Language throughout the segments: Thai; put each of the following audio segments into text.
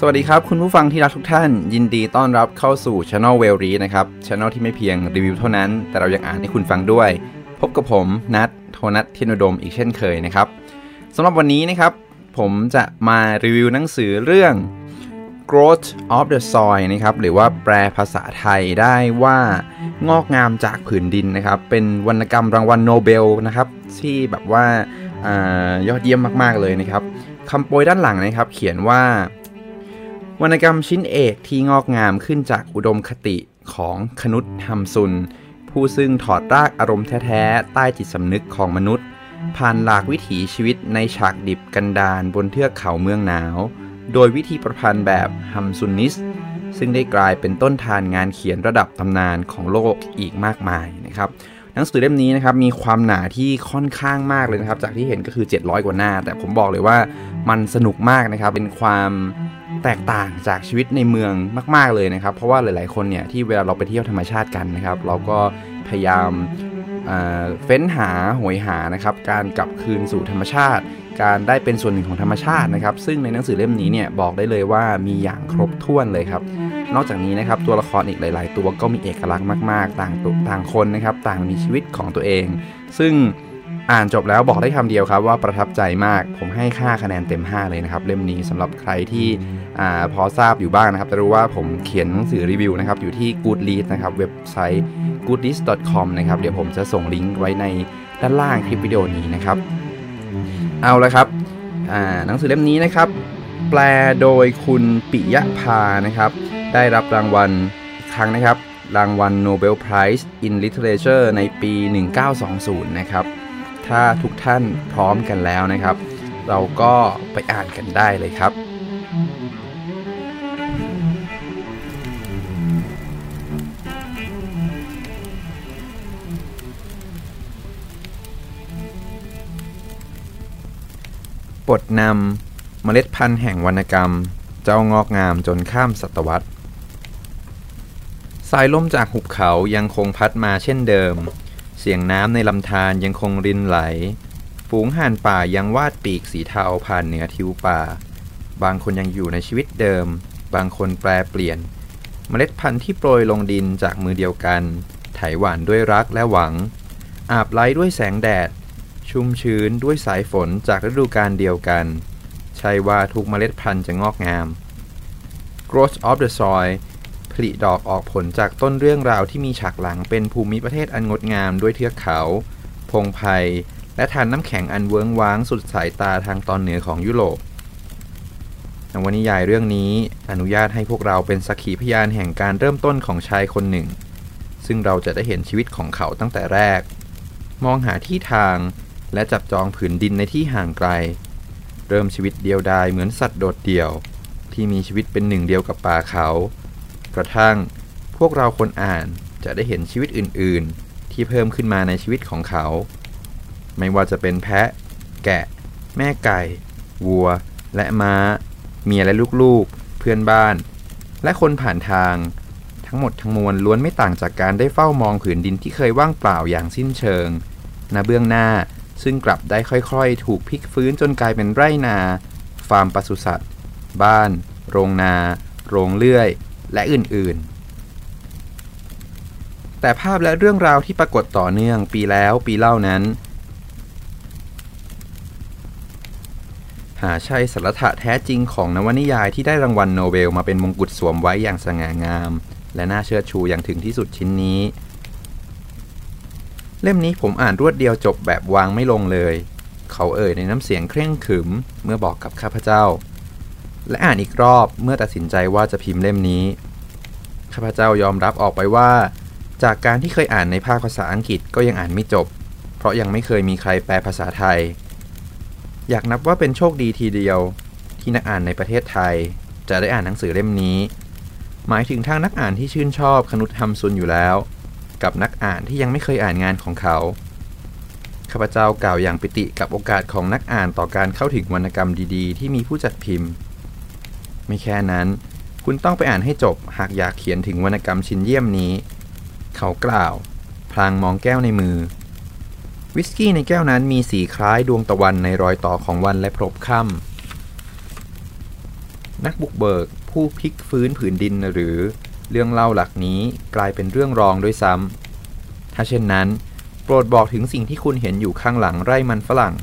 สวัสดีครับ คุณผู้ฟังที่รักทุกท่าน ยินดีต้อนรับเข้าสู่ Channel Well Read นะครับ channel ที่ไม่เพียงรีวิวเท่านั้น แต่เรายังอ่านให้คุณฟังด้วย พบกับผมนัทโทนัทเทนดมอีกเช่นเคยนะครับสำหรับวันนี้นะครับ ผมจะมารีวิวหนังสือเรื่อง Growth of the Soil นะครับหรือว่าแปลภาษาไทยได้ว่างอกงามจากผืนดินนะครับ เป็นวรรณกรรมรางวัลโนเบลนะครับที่แบบว่ายอดเยี่ยมมาก ๆ เลยนะครับคำโปรยด้านหลังนะครับ เขียนว่า วรรณกรรมชิ้นเอกที่งอกงามขึ้นจากอุดมคติของคนุษฮัมซุน ผู้ซึ่งถอดรากอารมณ์แท้ๆ ใต้จิตสำนึกของมนุษย์ ผ่านหลากวิถีชีวิตในฉากดิบกันดารบนเทือกเขาเมืองหนาว โดยวิธีประพันธ์แบบฮัมซุนนิส ซึ่งได้กลายเป็นต้นทานงานเขียนระดับตำนานของโลกอีกมากมายนะครับหนังสือเล่มนี้นะครับมีความหนาที่ค่อนข้างมากเลยนะครับ จากที่เห็นก็คือ 700 กว่าหน้า แต่ผมบอกเลยว่ามันสนุกมากนะครับ เป็นความ แตกต่างจากชีวิตในเมืองมาก ๆเลยนะครับ เพราะว่าหลายๆคนเนี่ยที่เวลาเราไปเที่ยวธรรมชาติกันนะครับ เราก็พยายามเฟ้นหาหวยหานะครับ การกลับคืนสู่ธรรมชาติ การได้เป็นส่วนหนึ่งของธรรมชาตินะครับ ซึ่งในหนังสือเล่มนี้เนี่ยบอกได้เลยว่ามีอย่างครบถ้วนเลยครับ นอกจากนี้นะครับตัวละครอีกหลาย ๆ ตัวก็มีเอกลักษณ์มากๆ ต่างต่างคนนะครับ ต่างมีชีวิตของตัวเอง ซึ่งอ่านจบแล้วบอกได้คำเดียวครับว่าประทับใจมาก ผมให้ค่าคะแนนเต็ม 5 เลยนะครับ เล่มนี้สำหรับใครที่ อพอทราบอยู่บ้างนะครับ จะรู้ว่าผมเขียนหนังสือรีวิวนะครับ อยู่ที่ Goodreads นะครับ เว็บไซต์ goodreads.com นะครับ เดี๋ยวผมจะส่งลิงก์ไว้ในด้านล่างคลิปวิดีโอนี้นะครับ เอาละครับหนังสือเล่มนี้นะครับ แปลโดยคุณปิยะพานะครับ ได้รับรางวัลครั้งนะครับ รางวัล Nobel Prize in Literature ในปี 1920 นะครับ ถ้าทุกท่านพร้อมกันแล้วนะครับ เราก็ไปอ่านกันได้เลยครับ บทนำเมล็ดพันธุ์แห่งวรรณกรรม เจ้างอกงามจนข้ามศตวรรษสายลมจากหุบเขายังคงพัดมาเช่นเดิม เสียงน้ำในลำธารยังคงรินไหล ฝูงห่านป่ายังวาดปีกสีเทาผ่านเหนือทิวป่า บางคนยังอยู่ในชีวิตเดิม บางคนแปลเปลี่ยน เมล็ดพันธุ์ที่โปรยลงดินจากมือเดียวกัน ไถหวานด้วยรักและหวัง อาบไล้ด้วยแสงแดด ชุ่มชื้นด้วยสายฝนจากฤดูกาลเดียวกัน ใช่ว่าทุกเมล็ดพันธุ์จะงอกงาม Growth of the Soil ผลิดอกออกผลจากต้นเรื่องราวที่มีฉากหลังเป็นภูมิประเทศอันงดงามด้วยเทือกเขา พงไพและทานน้ำแข็งอันเวิ้งว้างสุดสายตาทางตอนเหนือของยุโรปนวนิยายเรื่องนี้อนุญาตให้พวกเราเป็นสักขีพยานแห่งการเริ่มต้นของชายคนหนึ่ง ซึ่งเราจะได้เห็นชีวิตของเขาตั้งแต่แรก มองหาที่ทาง และจับจองผืนดินในที่ห่างไกล เริ่มชีวิตเดียวดายเหมือนสัตว์โดดเดี่ยว ที่มีชีวิตเป็นหนึ่งเดียวกับป่าเขา กระทั่งพวกเราคนอ่านจะได้เห็นชีวิตอื่น ๆ ที่เพิ่มขึ้นมาในชีวิตของเขา ไม่ว่าจะเป็นแพะ แกะ แม่ไก่ วัว และม้า เมียและลูกๆ เพื่อนบ้าน และคนผ่านทาง ทั้งหมดทั้งมวลล้วนไม่ต่างจากการได้เฝ้ามองผืนดินที่เคยว่างเปล่าอย่างสิ้นเชิงณเบื้องหน้า ซึ่งกลับได้ค่อยๆ ถูกพลิกฟื้นจนกลายเป็นไร่นา ฟาร์มปศุสัตว์ บ้าน โรงนา โรงเลื่อย และอื่นๆ แต่ภาพและเรื่องราวที่ปรากฏต่อเนื่องปีแล้วปีเล่านั้น หาใช่สารถะแท้จริงของนวนิยายที่ได้รางวัลโนเบลมาเป็นมงกุฎสวมไว้อย่างสง่างาม และน่าเชื่อชูอย่างถึงที่สุดชิ้นนี้ เล่มนี้ผมอ่านรวดเดียวจบแบบวางไม่ลงเลย เขาเอ่ยในน้ำเสียงเคร่งขรึมเมื่อบอกกับข้าพเจ้า และอ่านอีกรอบเมื่อตัดสินใจว่าจะพิมพ์เล่มนี้ ข้าพเจ้ายอมรับออกไปว่า จากการที่เคยอ่านในภาคภาษาอังกฤษก็ยังอ่านไม่จบ เพราะยังไม่เคยมีใครแปลภาษาไทย อยากนับว่าเป็นโชคดีทีเดียว ที่นักอ่านในประเทศไทย จะได้อ่านหนังสือเล่มนี้ หมายถึงทางนักอ่านที่ชื่นชอบคนุษทำซุนอยู่แล้ว กับนักอ่านที่ยังไม่เคยอ่านงานของเขา ข้าพเจ้ากล่าวอย่างปิติกับโอกาสของนักอ่านต่อการเข้าถึงวรรณกรรมดีๆ ที่มีผู้จัดพิมพ์ ไม่แค่นั้น คุณต้องไปอ่านให้จบหากอยากเขียนถึงวรรณกรรมชิ้นเยี่ยมนี้ เขากล่าว พลางมองแก้วในมือ วิสกี้ในแก้วนั้นมีสีคล้ายดวงตะวันในรอยต่อของวันและพลบค่ำนักบุกเบิกผู้พลิกฟื้นผืนดินหรือ เรื่องเล่าหลักนี้กลายเป็นเรื่องรองด้วยซ้ำ ถ้าเช่นนั้น โปรดบอกถึงสิ่งที่คุณเห็นอยู่ข้างหลังไร่มันฝรั่ง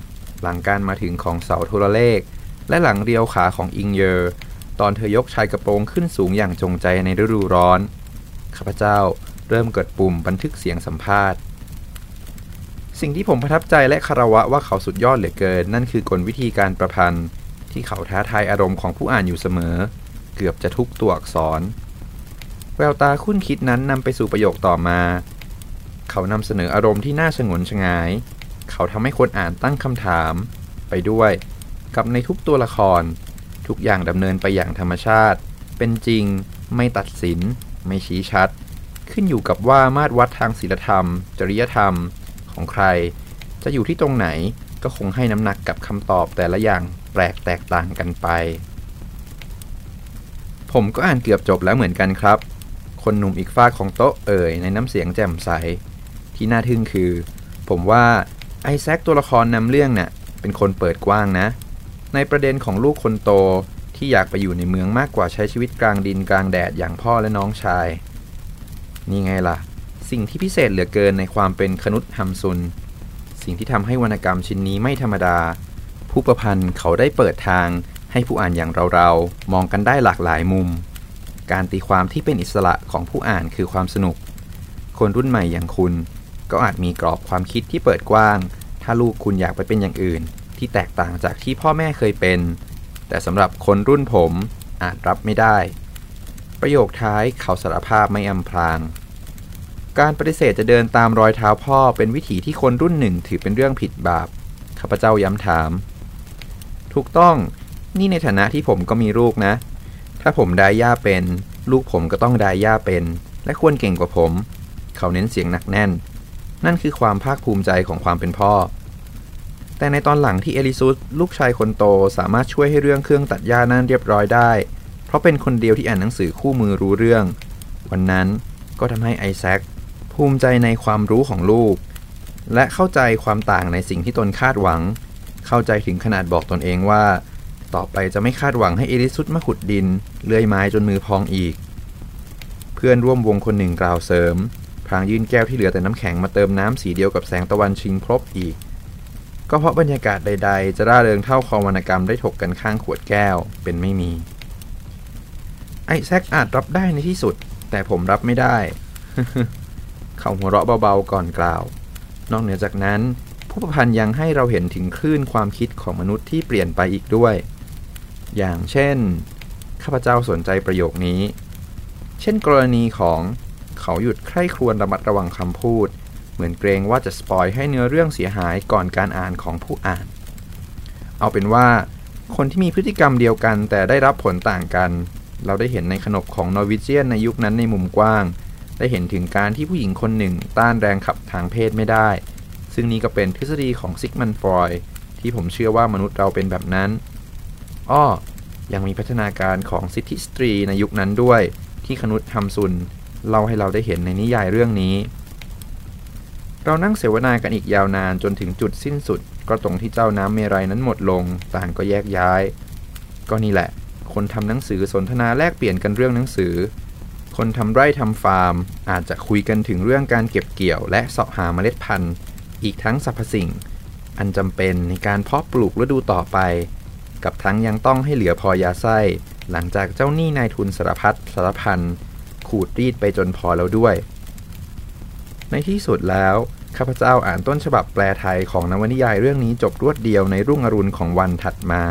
หลังการมาถึงของเสาโทรเลข และหลังเรียวขาของอิงเยอร์ตอนเธอยกชายกระโปรงขึ้นสูงอย่างจงใจในฤดูร้อน ข้าพเจ้าเริ่มกดปุ่มบันทึกเสียงสัมภาษณ์ สิ่งที่ผมประทับใจและคารวะว่าเขาสุดยอดเหลือเกิน นั่นคือกลวิธีการประพันธ์ ที่เขาท้าทายอารมณ์ของผู้อ่านอยู่เสมอ เกือบจะทุกตัวอักษร แววตาคุ้นคิดนั้นนำไปสู่ประโยคต่อมา เขานำเสนออารมณ์ที่น่าสงนชงาย เขาทำให้คนอ่านตั้งคำถาม ไปด้วย กับในทุกตัวละคร ทุกอย่างดำเนินไปอย่างธรรมชาติ เป็นจริง ไม่ตัดสิน ไม่ชี้ชัด ขึ้นอยู่กับว่ามาตรวัดทางศีลธรรม จริยธรรม ของใคร จะอยู่ที่ตรงไหนก็คงให้น้ำหนักกับคำตอบแต่ละอย่างแปลกแตกต่างกันไป ผมก็อ่านเกือบจบแล้วเหมือนกันครับ คนหนุ่มอีกฝากของโต๊ะเอ่ยในน้ำเสียงแจ่มใส ที่น่าทึ่งคือ ผมว่าไอแซคตัวละครนำเรื่องเนี่ยเป็นคนเปิดกว้างนะ ในประเด็นของลูกคนโตที่อยากไปอยู่ในเมืองมากกว่าใช้ชีวิตกลางดินกลางแดดอย่างพ่อและน้องชาย นี่ไงล่ะ สิ่งที่พิเศษเหลือเกินในความเป็นคนุษฮัมซุน สิ่งที่ทำให้วรรณกรรมชิ้นนี้ไม่ธรรมดา ผู้ประพันธ์เขาได้เปิดทางให้ผู้อ่านอย่างเราๆมองกันได้หลากหลายมุม การตีความที่เป็นอิสระของผู้อ่านคือความสนุก คนรุ่นใหม่อย่างคุณ ก็อาจมีกรอบความคิดที่เปิดกว้าง ถ้าลูกคุณอยากไปเป็นอย่างอื่น ที่แตกต่างจากที่พ่อแม่เคยเป็น แต่สำหรับคนรุ่นผมอาจรับไม่ได้ ประโยคท้ายเขาสารภาพไม่อำพราง การปฏิเสธจะเดินตามรอยเท้าพ่อเป็นวิถีที่คนรุ่นหนึ่งถือเป็นเรื่องผิดบาปข้าพเจ้าย้ำถาม ถูกต้องนี่ในฐานะที่ผมก็มีลูกนะ ถ้าผมได้ย่าเป็น ลูกผมก็ต้องได้ย่าเป็น และควรเก่งกว่าผม เขาเน้นเสียงหนักแน่น นั่นคือความภาคภูมิใจของความเป็นพ่อ แต่ในตอนหลังที่เอลิซุสลูกชายคนโตสามารถช่วยให้เรื่องเครื่องตัดหญ้านั้นเรียบร้อยได้ เพราะเป็นคนเดียวที่อ่านหนังสือคู่มือรู้เรื่อง วันนั้นก็ทำให้ไอแซคภูมิใจในความรู้ของลูก และเข้าใจความต่างในสิ่งที่ตนคาดหวัง เข้าใจถึงขนาดบอกตนเองว่า ต่อไปจะไม่คาดหวังให้เอลิซุสมาขุดดิน เลื่อยไม้จนมือพองอีก เพื่อนร่วมวงคนหนึ่งกล่าวเสริมพรางยื่นแก้วที่เหลือแต่น้ำแข็งมาเติมน้ำสีเดียวกับแสงตะวันชิงพรบอีก ก็เพราะบรรยากาศใด ๆ จะร่าเริงเท่าคอวรรณกรรมได้ถกกันข้างขวดแก้วเป็นไม่มี ไอแซคอาจรับได้ในที่สุด แต่ผมรับไม่ได้ เขาหัวเราะเบาๆก่อนกล่าว นอกเหนือจากนั้นผู้ประพันธ์ยังให้เราเห็นถึงคลื่นความคิดของมนุษย์ที่เปลี่ยนไปอีกด้วย อย่างเช่น ข้าพเจ้าสนใจประโยคนี้ เช่นกรณีของเขาหยุดใคร่ครวญระมัดระวังคำพูด เหมือนเกรงว่าจะสปอยให้เนื้อเรื่องเสียหายก่อนการอ่านของผู้อ่าน เอาเป็นว่า คนที่มีพฤติกรรมเดียวกันแต่ได้รับผลต่างกัน เราได้เห็นในขนบของนอร์วิเจียนในยุคนั้นในมุมกว้าง ได้เห็นถึงการที่ผู้หญิงคนหนึ่งต้านแรงขับทางเพศไม่ได้ ซึ่งนี้ก็เป็นทฤษฎีของซิกมันฟรอยที่ผมเชื่อว่ามนุษย์เราเป็นแบบนั้น อ้อยังมีพัฒนาการของสิทธิสตรีในยุคนั้นด้วย ที่คนุษทำซุนเล่าให้เราได้เห็นในนิยายเรื่องนี้ เรานั่งเสวนากันอีกยาวนานจนถึงจุดสิ้นสุด ก็ตรงที่เจ้าน้ำเมรัยนั้นหมดลง ต่างก็แยกย้าย ก็นี่แหละ คนทำหนังสือสนทนาแลกเปลี่ยนกันเรื่องหนังสือ คนทำไร่ทำฟาร์ม อาจจะคุยกันถึงเรื่องการเก็บเกี่ยว และเสาะหาเมล็ดพันธุ์ อีกทั้งสรรพสิ่ง อันจำเป็นในการเพาะปลูกฤดูต่อไป กับทั้งยังต้องให้เหลือพอยาไส้ หลังจากเจ้าหนี้นายทุนสารพัดสารพันขูดรีดไปจนพอแล้วด้วย ในที่สุดแล้วข้าพเจ้าอ่านต้นฉบับแปลไทยของนวนิยายเรื่องนี้จบรวดเดียวในรุ่งอรุณของวันถัดมา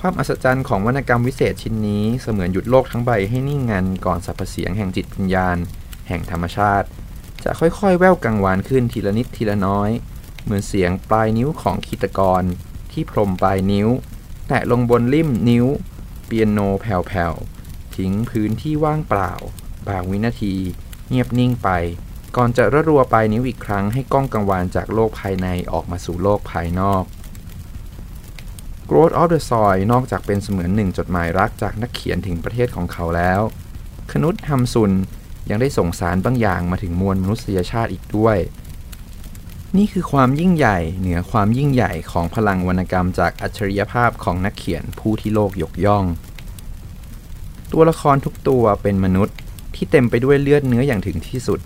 ความอัศจรรย์ของวรรณกรรมวิเศษชิ้นนี้เสมือนหยุดโลกทั้งใบให้นิ่งงันก่อนสรรพเสียงแห่งจิตวิญญาณ แห่งธรรมชาติ จะค่อยๆ แว่วกังวานขึ้นทีละนิดทีละน้อย เหมือนเสียงปลายนิ้วของคีตกร ที่พรมปลายนิ้ว แตะลงบนลิ่มนิ้ว เปียโนแผ่วๆ ทิ้งพื้นที่ว่างเปล่า บางวินาที เงียบนิ่งไป ก่อนจะระรัวปลายนิ้วอีกครั้งให้กล้องกังวานจากโลกภายในออกมาสู่โลกภายนอก Growth of the Soil นอกจากเป็นเสมือนหนึ่งจดหมายรักจากนักเขียนถึงประเทศของเขาแล้ว คนุษฮัมซุนยังได้ส่งสารบางอย่างมาถึงมวลมนุษยชาติอีกด้วย นี่คือความยิ่งใหญ่เหนือความยิ่งใหญ่ของพลังวรรณกรรมจากอัจฉริยภาพของนักเขียนผู้ที่โลกยกย่อง ตัวละครทุกตัวเป็นมนุษย์ที่เต็มไปด้วยเลือดเนื้ออย่างถึงที่สุด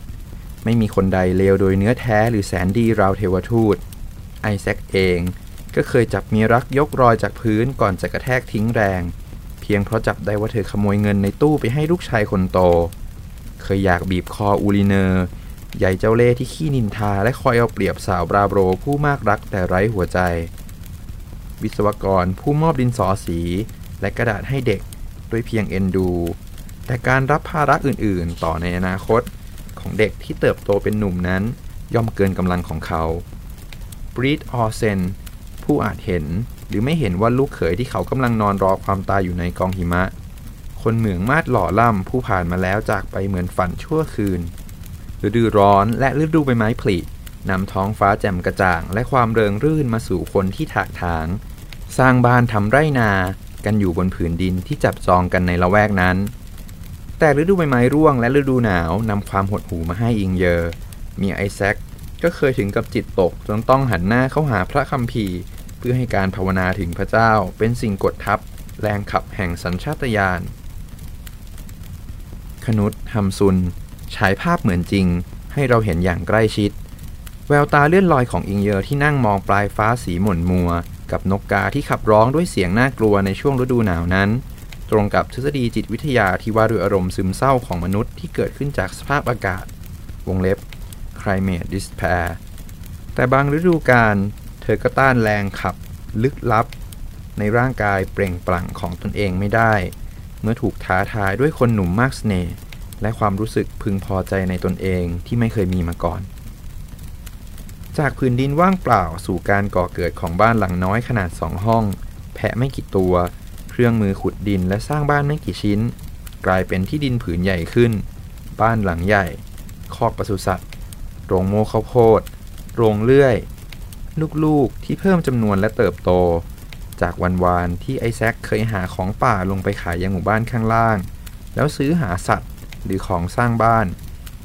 ไม่มีคนใดเลวโดยเนื้อแท้หรือแสนดีราวเทวทูต ไอแซคเองก็เคยจับมีรักยกรอยจากพื้นก่อนจะกระแทกทิ้งแรง เพียงเพราะจับได้ว่าเธอขโมยเงินในตู้ไปให้ลูกชายคนโต เคยอยากบีบคออูลิเนอร์ ใหญ่เจ้าเล่ห์ที่ขี้นินทาและคอยเอาเปรียบสาวบราโบรผู้มากรักแต่ไร้หัวใจ วิศวกรผู้มอบดินสอสี และกระดาษให้เด็กด้วยเพียงเอ็นดู แต่การรับภาระอื่นๆ ต่อในอนาคตของเด็กที่เติบโตเป็นหนุ่มนั้น ย่อมเกินกำลังของเขาบรีดออเซนผู้อาจเห็นหรือไม่เห็นว่าลูกเขยที่เขากำลังนอนรอความตายอยู่ในกองหิมะ คนเหมืองมาดหล่อล่ำผู้ผ่านมาแล้วจากไปเหมือนฝันชั่วคืน ฤดูร้อนและฤดูใบไม้ผลินำท้องฟ้าแจ่มกระจ่าง และความเริงรื่นมาสู่คนที่ถากถาง สร้างบ้านทำไร่นากันอยู่บนผืนดินที่จับจองกันในละแวกนั้น แต่ฤดูใบไม้ร่วงและฤดูหนาวนำความหดหู่มาให้อิงเยอ มีไอแซคก็เคยถึงกับจิตตกจนต้องหันหน้าเข้าหาพระคัมภีร์ เพื่อให้การภาวนาถึงพระเจ้าเป็นสิ่งกดทับ แรงขับแห่งสัญชาตญาณขนุษฮัมซุน ฉายภาพเหมือนจริง ให้เราเห็นอย่างใกล้ชิด แววตาเลื่อนลอยของอิงเยอที่นั่งมองปลายฟ้าสีหม่นมัว กับนกกาที่ขับร้องด้วยเสียงน่ากลัวในช่วงฤดูหนาวนั้น ตรงกับทฤษฎีจิตวิทยาที่ว่าด้วยอารมณ์ซึมเศร้าของมนุษย์ที่เกิดขึ้นจากสภาพอากาศ วงเล็บ climate despair แต่บางฤดูกาลเธอก็ต้านแรงขับ ลึกลับ ในร่างกายเปล่งปลั่งของตนเองไม่ได้ เมื่อถูกท้าทายด้วยคนหนุ่มมากสเสน่ห์ และความรู้สึกพึงพอใจในตนเองที่ไม่เคยมีมาก่อน จากพื้นดินว่างเปล่าสู่การก่อเกิดของบ้านหลังน้อยขนาดสองห้อง แพะไม่กี่ตัว เครื่องมือขุดดินและสร้างบ้านไม่กี่ชิ้น กลายเป็นที่ดินผืนใหญ่ขึ้น บ้านหลังใหญ่ คอกปศุสัตว์ โรงโมข้าวโพด โรงเลื่อย ลูกๆที่เพิ่มจำนวนและเติบโต จากวันวานที่ไอแซคเคยหาของป่าลงไปขายยังหมู่บ้านข้างล่าง แล้วซื้อหาสัตว์ หรือของสร้างบ้าน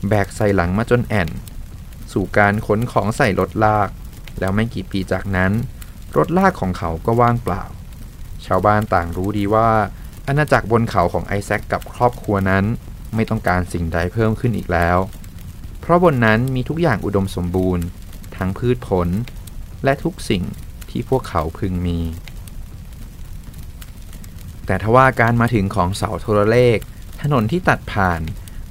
แบกใส่หลังมาจนแอนสู่การขนของใส่รถลาก แล้วไม่กี่ปีจากนั้น รถลากของเขาก็ว่างเปล่า ชาวบ้านต่างรู้ดีว่า อาณาจักรบนเขาของไอแซคกับครอบครัวนั้น ไม่ต้องการสิ่งใดเพิ่มขึ้นอีกแล้ว เพราะบนนั้นมีทุกอย่างอุดมสมบูรณ์ ทั้งพืชผล และทุกสิ่งที่พวกเขาพึงมีแต่ทว่าการมาถึงของเสาโทรเลข ถนนที่ตัดผ่าน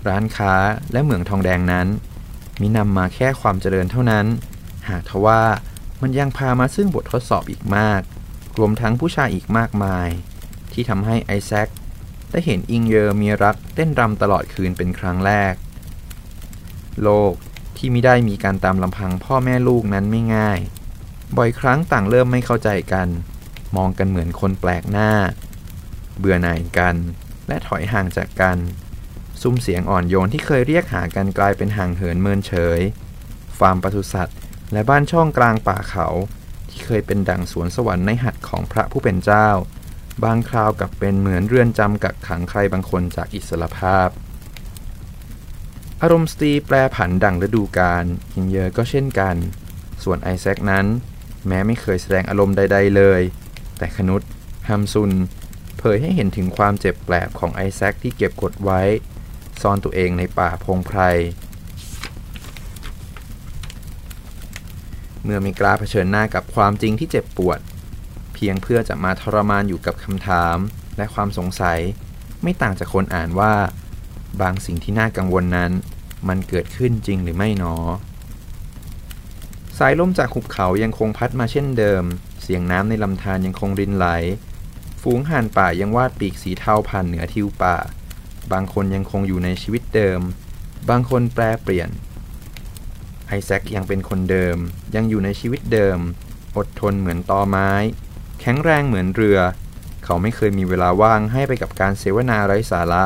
ร้านค้าและเหมืองทองแดงนั้นมีนำมาแค่ความเจริญเท่านั้น หากทว่ามันยังพามาซึ่งบททดสอบอีกมาก รวมทั้งผู้ชายอีกมากมาย ที่ทำให้ไอแซคได้เห็นอิงเยอร์มีรักเต้นรำตลอดคืนเป็นครั้งแรก โลกที่ไม่ได้มีการตามลำพังพ่อแม่ลูกนั้นไม่ง่าย บ่อยครั้งต่างเริ่มไม่เข้าใจกัน มองกันเหมือนคนแปลกหน้า เบื่อหน่ายกัน และถอยห่างจากกัน ซุ้มเสียงอ่อนโยนที่เคยเรียกหากันกลายเป็นห่างเหินเมินเฉย ฟาร์มปศุสัตว์ และบ้านช่องกลางป่าเขา ที่เคยเป็นดั่งสวนสวรรค์ในหัตถ์ของพระผู้เป็นเจ้า บางคราวกับเป็นเหมือนเรือนจำกักขังใครบางคนจากอิสรภาพ อารมณ์สตรีแปรผันดังฤดูกาลฮิงเยอก็เช่นกัน ส่วนไอแซคนั้น แม้ไม่เคยแสดงอารมณ์ใด ๆ เลย แต่ขนุษฮัมซุน เผยให้เห็นถึงความเจ็บแปลบของไอแซคที่เก็บกดไว้ ซ่อนตัวเองในป่าพงไพร เมื่อมีกล้าเผชิญหน้ากับความจริงที่เจ็บปวด เพียงเพื่อจะมาทรมานอยู่กับคำถามและความสงสัย ไม่ต่างจากคนอ่านว่า บางสิ่งที่น่ากังวลนั้น มันเกิดขึ้นจริงหรือไม่หนอสายลมจากหุบเขายังคงพัดมาเช่นเดิม เสียงน้ำในลำธารยังคงรินไหล ฝูงห่านป่ายังวาดปีกสีเทาผ่านเหนือทิวป่า บางคนยังคงอยู่ในชีวิตเดิม บางคนแปรเปลี่ยน ไอแซคยังเป็นคนเดิม ยังอยู่ในชีวิตเดิม อดทนเหมือนตอไม้ แข็งแรงเหมือนเรือ เขาไม่เคยมีเวลาว่างให้ไปกับการเสวนาไร้สาระ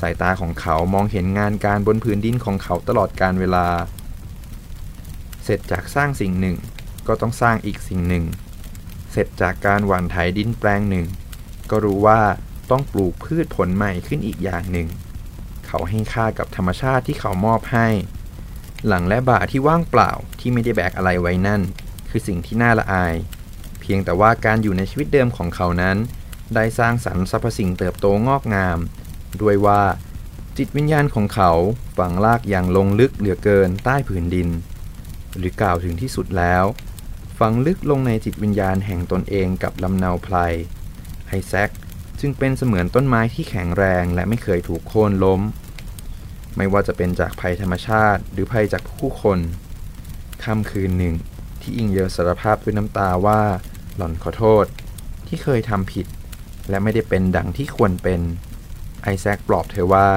สายตาของเขามองเห็นงานการบนพื้นดินของเขาตลอดการเวลา เสร็จจากสร้างสิ่งหนึ่ง ก็ต้องสร้างอีกสิ่งหนึ่ง เสร็จจากการหว่านไถดินแปลงหนึ่ง ก็รู้ว่าต้องปลูกพืชผลใหม่ขึ้นอีกอย่างหนึ่ง เขาให้ค่ากับธรรมชาติที่เขามอบให้ หลังและบ่าที่ว่างเปล่าที่ไม่ได้แบกอะไรไว้นั่น คือสิ่งที่น่าละอาย เพียงแต่ว่าการอยู่ในชีวิตเดิมของเขานั้น ได้สร้างสรรค์สรรพสิ่งเติบโตงอกงาม ด้วยว่าจิตวิญญาณของเขาฝังลากอย่างลงลึกเหลือเกินใต้ผืนดิน หรือกล่าวถึงที่สุดแล้ว ฝังลึกลงในจิตวิญญาณแห่งตนเองกับลำเนาไพรไอแซคจึงเป็นเสมือนต้นไม้ที่แข็งแรงและไม่เคยถูกโค่นล้ม ไม่ว่าจะเป็นจากภัยธรรมชาติหรือภัยจากผู้คนค่ำคืนหนึ่ง ที่อิงเยอสารภาพด้วยน้ำตาว่าหล่อนขอโทษ ที่เคยทำผิด และไม่ได้เป็นดังที่ควรเป็นไอแซคปลอบเธอว่า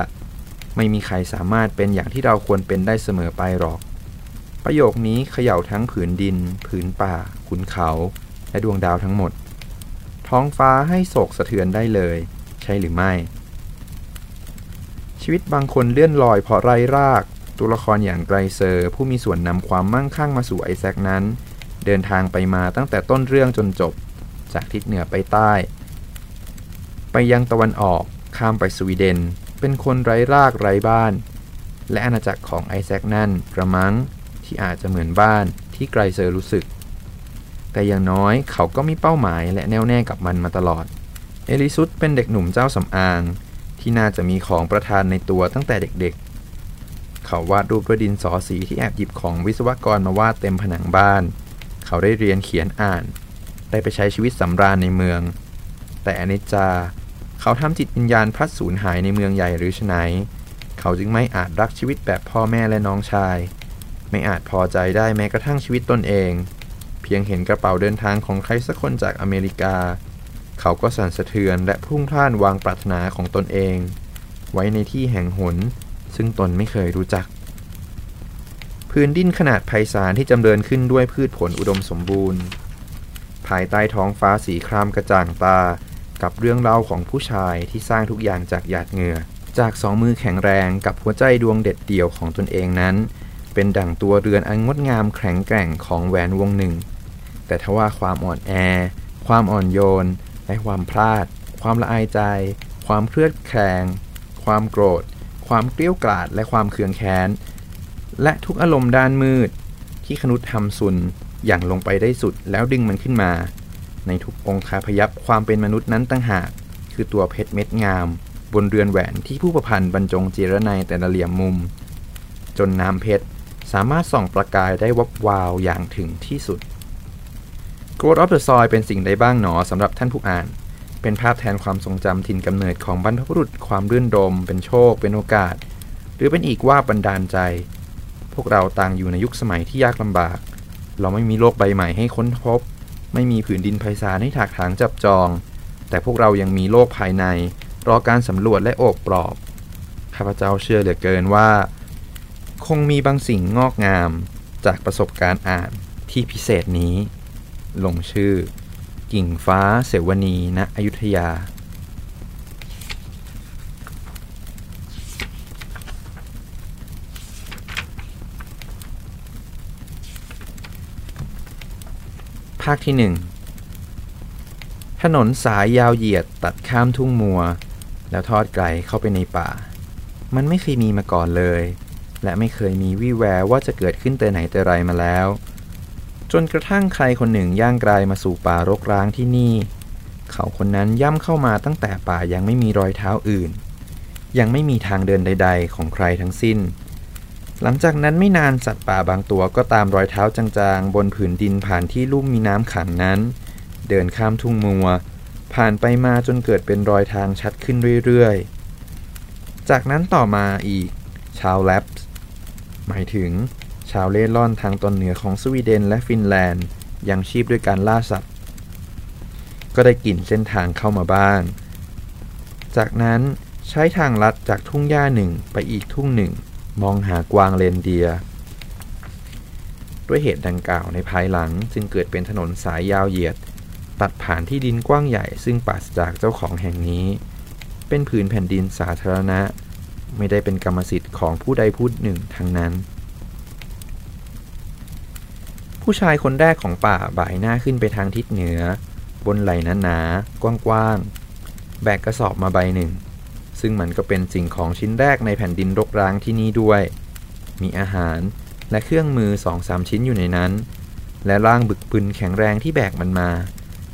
ไม่มีใครสามารถเป็นอย่างที่เราควรเป็นได้เสมอไปหรอก ประโยคนี้เขย่าทั้งผืนดิน ผืนป่า ขุนเขา และดวงดาวทั้งหมด ท้องฟ้าให้โศกสะเทือนได้เลย ใช่หรือไม่ ชีวิตบางคนเลื่อนลอยเพราะไร้ราก ตัวละครอย่างไกรเซอร์ ผู้มีส่วนนำความมั่งคั่งมาสู่ไอแซคนั้น เดินทางไปมาตั้งแต่ต้นเรื่องจนจบ จากทิศเหนือไปใต้ ไปยังตะวันออก ข้ามไปสวีเดน เป็นคนไร้รากไร้บ้าน และอาณาจักรของไอแซคนั่นกระมัง ที่อาจจะเหมือนบ้านที่ไกรเซอร์รู้สึก แต่อย่างน้อยเขาก็มีเป้าหมายและแน่วแน่กับมันมาตลอด เอลิซุสเป็นเด็กหนุ่มเจ้าสำอาง ที่น่าจะมีของประทานในตัวตั้งแต่เด็กๆ เขาวาดรูปด้วยดินสอสีที่แอบหยิบของวิศวกรมาวาดเต็มผนังบ้าน เขาได้เรียนเขียนอ่าน ได้ไปใช้ชีวิตสำราญในเมือง แต่อนิจจา เขาทำจิตวิญญาณพลัดสูญหายในเมืองใหญ่หรือไฉนเขาจึงไม่อาจรักชีวิตแบบพ่อแม่และน้องชาย ไม่อาจพอใจได้แม้กระทั่งชีวิตตนเอง เพียงเห็นกระเป๋าเดินทางของใครสักคนจากอเมริกา เขาก็สั่นสะเทือนและพุ่งพล่านวางปรารถนาของตนเอง ไว้ในที่แห่งหน ซึ่งตนไม่เคยรู้จัก พื้นดินขนาดไพศาลที่จำเริญขึ้นด้วยพืชผลอุดมสมบูรณ์ ภายใต้ท้องฟ้าสีครามกระจ่างตากับเรื่องเล่าของผู้ชายที่สร้างทุกอย่างจากหยาดเหงื่อ จากสองมือแข็งแรงกับหัวใจดวงเด็ดเดี่ยวของตนเองนั้น เป็นดั่งตัวเรือนอันงดงามแข็งแกร่งของแหวนวงหนึ่ง แต่ทว่าความอ่อนแอ ความอ่อนโยน และความพลาด ความละอายใจ ความเครียดแคลงความโกรธ ความเกลี้ยวกล่อดและความเคืองแค้น และทุกอารมณ์ด้านมืด ที่ขนุษทำสุนอย่างลงไปได้สุดแล้วดึงมันขึ้นมา ในทุกองคาพยับความเป็นมนุษย์นั้นตั้งหากคือตัวเพชรเม็ดงาม บนเรือนแหวนที่ผู้ประพันธ์บรรจงเจรไนแต่ละเหลี่ยมมุม จนน้ำเพชร สามารถส่องประกายได้วับวาวอย่างถึงที่สุด Growth of the Soil เป็นสิ่งใดบ้างหนอสำหรับท่านผู้อ่าน เป็นภาพแทนความทรงจำถิ่นกำเนิดของบรรพบุรุษความรื่นรม เป็นโชค เป็นโอกาส หรือเป็นอีกว่าบันดาลใจ พวกเราต่างอยู่ในยุคสมัยที่ยากลำบาก เราไม่มีโลกใบใหม่ให้ค้นพบ ไม่มีผืนดินไพศาลให้ถากถางจับจอง แต่พวกเรายังมีโลกภายใน รอการสำรวจและโอบปลอบข้าพเจ้าเชื่อเหลือเกินว่า คงมีบางสิ่งงอกงามจากประสบการณ์อ่านที่พิเศษนี้ ลงชื่อ กิ่งฟ้าเสวนีณอยุธยา ภาคที่หนึ่งถนนสายยาวเหยียดตัดข้ามทุ่งมัว แล้วทอดไกลเข้าไปในป่า มันไม่เคยมีมาก่อนเลย และไม่เคยมีวี่แววว่าจะเกิดขึ้นแต่ไหนแต่ไรมาแล้ว จนกระทั่งใครคนหนึ่งย่างกลายมาสู่ป่ารกร้างที่นี่ เขาคนนั้นย่ำเข้ามาตั้งแต่ป่ายังไม่มีรอยเท้าอื่น ยังไม่มีทางเดินใด ๆ ของใครทั้งสิ้น หลังจากนั้นไม่นานสัตว์ป่าบางตัวก็ตามรอยเท้าจางๆ บนผืนดินผ่านที่ลุ่มมีน้ำขังนั้น เดินข้ามทุ่งมัว ผ่านไปมาจนเกิดเป็นรอยทางชัดขึ้นเรื่อยๆจากนั้นต่อมาอีก ชาวแลปส์ หมายถึง ชาวเล่ร่อนทางตอนเหนือของสวีเดนและฟินแลนด์ยังชีพด้วยการล่าสัตว์ ก็ได้กลิ่นเส้นทางเข้ามาบ้าง จากนั้นใช้ทางลัดจากทุ่งหญ้าหนึ่งไปอีกทุ่งหนึ่ง มองหากวางเลนเดีย ด้วยเหตุดังกล่าวในภายหลังจึงเกิดเป็นถนนสายยาวเหยียด ตัดผ่านที่ดินกว้างใหญ่ซึ่งปราศจากเจ้าของแห่งนี้ เป็นผืนแผ่นดินสาธารณะ ไม่ได้เป็นกรรมสิทธิ์ของผู้ใดผู้หนึ่งทั้งนั้น ผู้ชายคนแรกของป่าบ่ายหน้าขึ้นไปทางทิศเหนือ บนไหล่หนาๆกว้างๆ แบกกระสอบมาใบหนึ่ง ซึ่งมันก็เป็นสิ่งของชิ้นแรกในแผ่นดินรกร้างที่นี่ด้วย มีอาหารและเครื่องมือสองสามชิ้นอยู่ในนั้น และร่างบึกบึนแข็งแรงที่แบกมันมา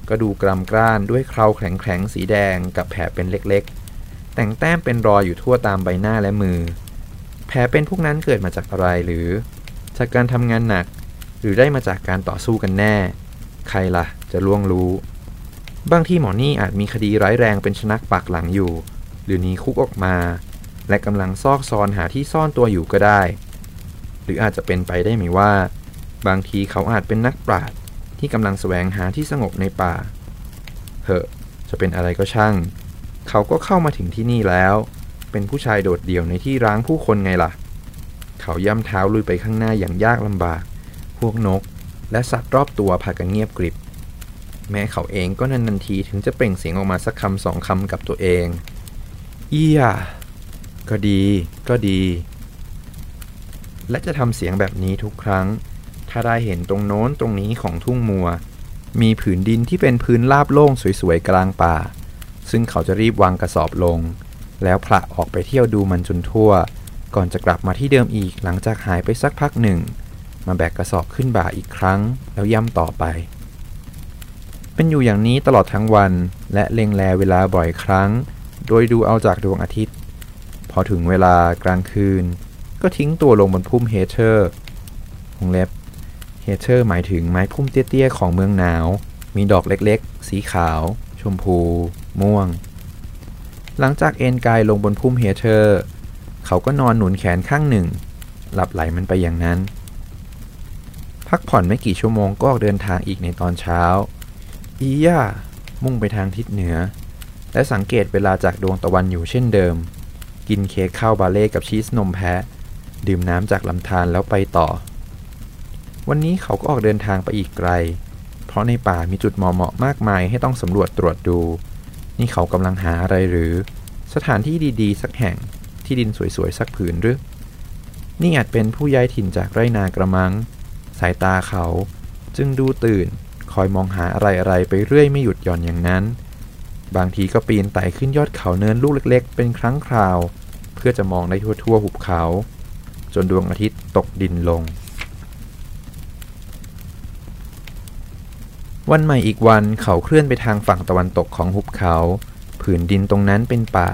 ก็ดูกรำกร้านด้วยเคราแข็งๆสีแดงกับแผลเป็นเล็กๆ แต่งแต้มเป็นรอยอยู่ทั่วตามใบหน้าและมือ แผลเป็นพวกนั้นเกิดมาจากอะไรหรือ จากการทำงานหนัก หรือได้มาจากการต่อสู้กันแน่ ใครละ่ะ จะล่วงรู้ บางที่หมอนี่อาจมีคดีร้ายแรงเป็นชนักปากหลังอยู่ หรือหนีคุกออกมา และกำลังซอกซอนหาที่ซ่อนตัวอยู่ก็ได้ หรืออาจจะเป็นไปได้ไหมว่า บางทีเขาอาจเป็นนักปราชญ์ที่กำลังแสวงหาที่สงบในป่าเหอะจะเป็นอะไรก็ช่าง เขาก็เข้ามาถึงที่นี่แล้ว เป็นผู้ชายโดดเดี่ยวในที่ร้างผู้คนไงล่ะ เขาย่ำเท้าลุยไปข้างหน้าอย่างยากลำบาก พวกนก และสัตว์รอบตัวพากันเงียบกริบ แม้เขาเองก็นันนันทีถึงจะเปล่งเสียงออกมาสักคำสองคำกับตัวเอง เอียก็ดี ก็ดี และจะทำเสียงแบบนี้ทุกครั้ง ถ้าได้เห็นตรงโน้นตรงนี้ของทุ่งมัว มีผืนดินที่เป็นพื้นราบโล่งสวยๆกลางป่า ซึ่งเขาจะรีบวางกระสอบลง แล้วพละออกไปเที่ยวดูมันจนทั่ว ก่อนจะกลับมาที่เดิมอีกหลังจากหายไปสักพักหนึ่ง มาแบกกระสอบขึ้นบ่าอีกครั้ง แล้วย่ำต่อไป เป็นอยู่อย่างนี้ตลอดทั้งวัน และเล็งแลเวลาบ่อยครั้ง โดยดูเอาจากดวงอาทิตย์ พอถึงเวลากลางคืน ก็ทิ้งตัวลงบนพุ่มเฮเทอร์วงเล็บเฮเทอร์หมายถึงไม้พุ่มเตี้ยๆของเมืองหนาว มีดอกเล็กๆ สีขาว ชมพู ม่วง หลังจากเอนกายลงบนพุ่มเฮเทอร์เขาก็นอนหนุนแขนข้างหนึ่ง หลับไหลมันไปอย่างนั้น พักผ่อนไม่กี่ชั่วโมงก็ออกเดินทางอีกในตอนเช้า อีย่า มุ่งไปทางทิศเหนือ และสังเกตเวลาจากดวงตะวันอยู่เช่นเดิม กินเค้กข้าวบาเล่กับชีสนมแพะ ดื่มน้ำจากลำธารแล้วไปต่อ วันนี้เขาก็ออกเดินทางไปอีกไกล เพราะในป่ามีจุดเหมาะๆมากมายให้ต้องสำรวจตรวจดู นี่เขากำลังหาอะไรหรือ สถานที่ดีๆ สักแห่งที่ดินสวยๆ สักผืนหรือ นี่อาจเป็นผู้ย้ายถิ่นจากไรนากระมัง สายตาเขาจึงดูตื่น คอยมองหาอะไรๆ ไปเรื่อยไม่หยุดหย่อนอย่างนั้น บางทีก็ปีนไต่ขึ้นยอดเขาเนินลูกเล็กๆ เป็นครั้งคราว เพื่อจะมองได้ทั่วๆ หุบเขา จนดวงอาทิตย์ตกดินลง วันใหม่อีกวันเขาเคลื่อนไปทางฝั่งตะวันตกของหุบเขา ผืนดินตรงนั้นเป็นป่า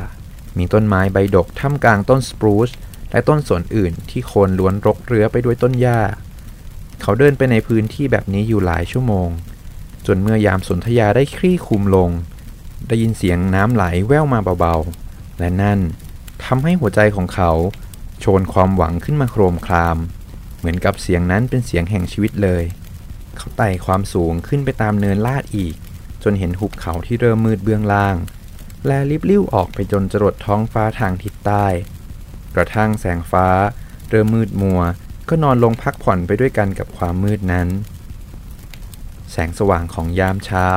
มีต้นไม้ใบดกท่ามกลางต้นสปรูซและต้นสนอื่นที่โคนล้วนรกเรือไปด้วยต้นหญ้า เขาเดินไปในพื้นที่แบบนี้อยู่หลายชั่วโมง จนเมื่อยามสนธยาได้คลี่คุมลง ได้ยินเสียงน้ำไหลแว่วมาเบาๆ และนั่นทำให้หัวใจของเขา โชนความหวังขึ้นมาโครมคราม เหมือนกับเสียงนั้นเป็นเสียงแห่งชีวิตเลย เขาไต่ความสูงขึ้นไปตามเนินลาดอีก จนเห็นหุบเขาที่เริ่มมืดเบื้องล่าง และลิบลิ้วออกไปจนจรดท้องฟ้าทางทิศใต้ กระทั่งแสงฟ้า เริ่มมืดมัว ก็นอนลงพักผ่อนไปด้วยกันกับความมืดนั้น แสงสว่างของยามเช้า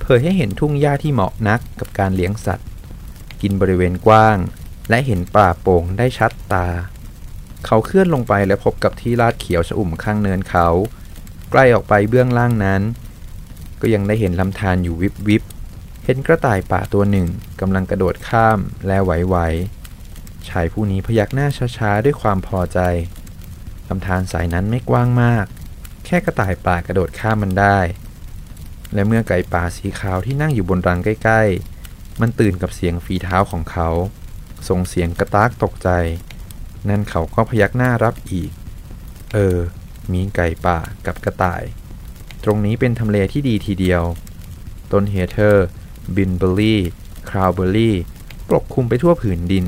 เผยให้เห็นทุ่งหญ้าที่เหมาะนักกับการเลี้ยงสัตว์ กินบริเวณกว้าง และเห็นป่าโป่งได้ชัดตา เขาเคลื่อนลงไปและพบกับที่ลาดเขียวชอุ่มข้างเนินเขา ใกล้ออกไปเบื้องล่างนั้น ก็ยังได้เห็นลำธารอยู่วิบวิบเห็นกระต่ายป่าตัวหนึ่งกำลังกระโดดข้ามและไหวๆชายผู้นี้พยักหน้าช้าๆด้วยความพอใจลำธารสายนั้นไม่กว้างมาก แค่กระต่ายป่ากระโดดข้ามมันได้ และเมื่อไก่ป่าสีขาวที่นั่งอยู่บนรังใกล้ ๆ มันตื่นกับเสียงฝีเท้าของเขา ส่งเสียงกระตากตกใจ นั่นเขาก็พยักหน้ารับอีก เออ มีไก่ป่ากับกระต่าย ตรงนี้เป็นทำเลที่ดีทีเดียว ต้นเฮเทอร์ บิลเบอร์รี่ คลาวด์เบอร์รี่ ปกคลุมไปทั่วผืนดิน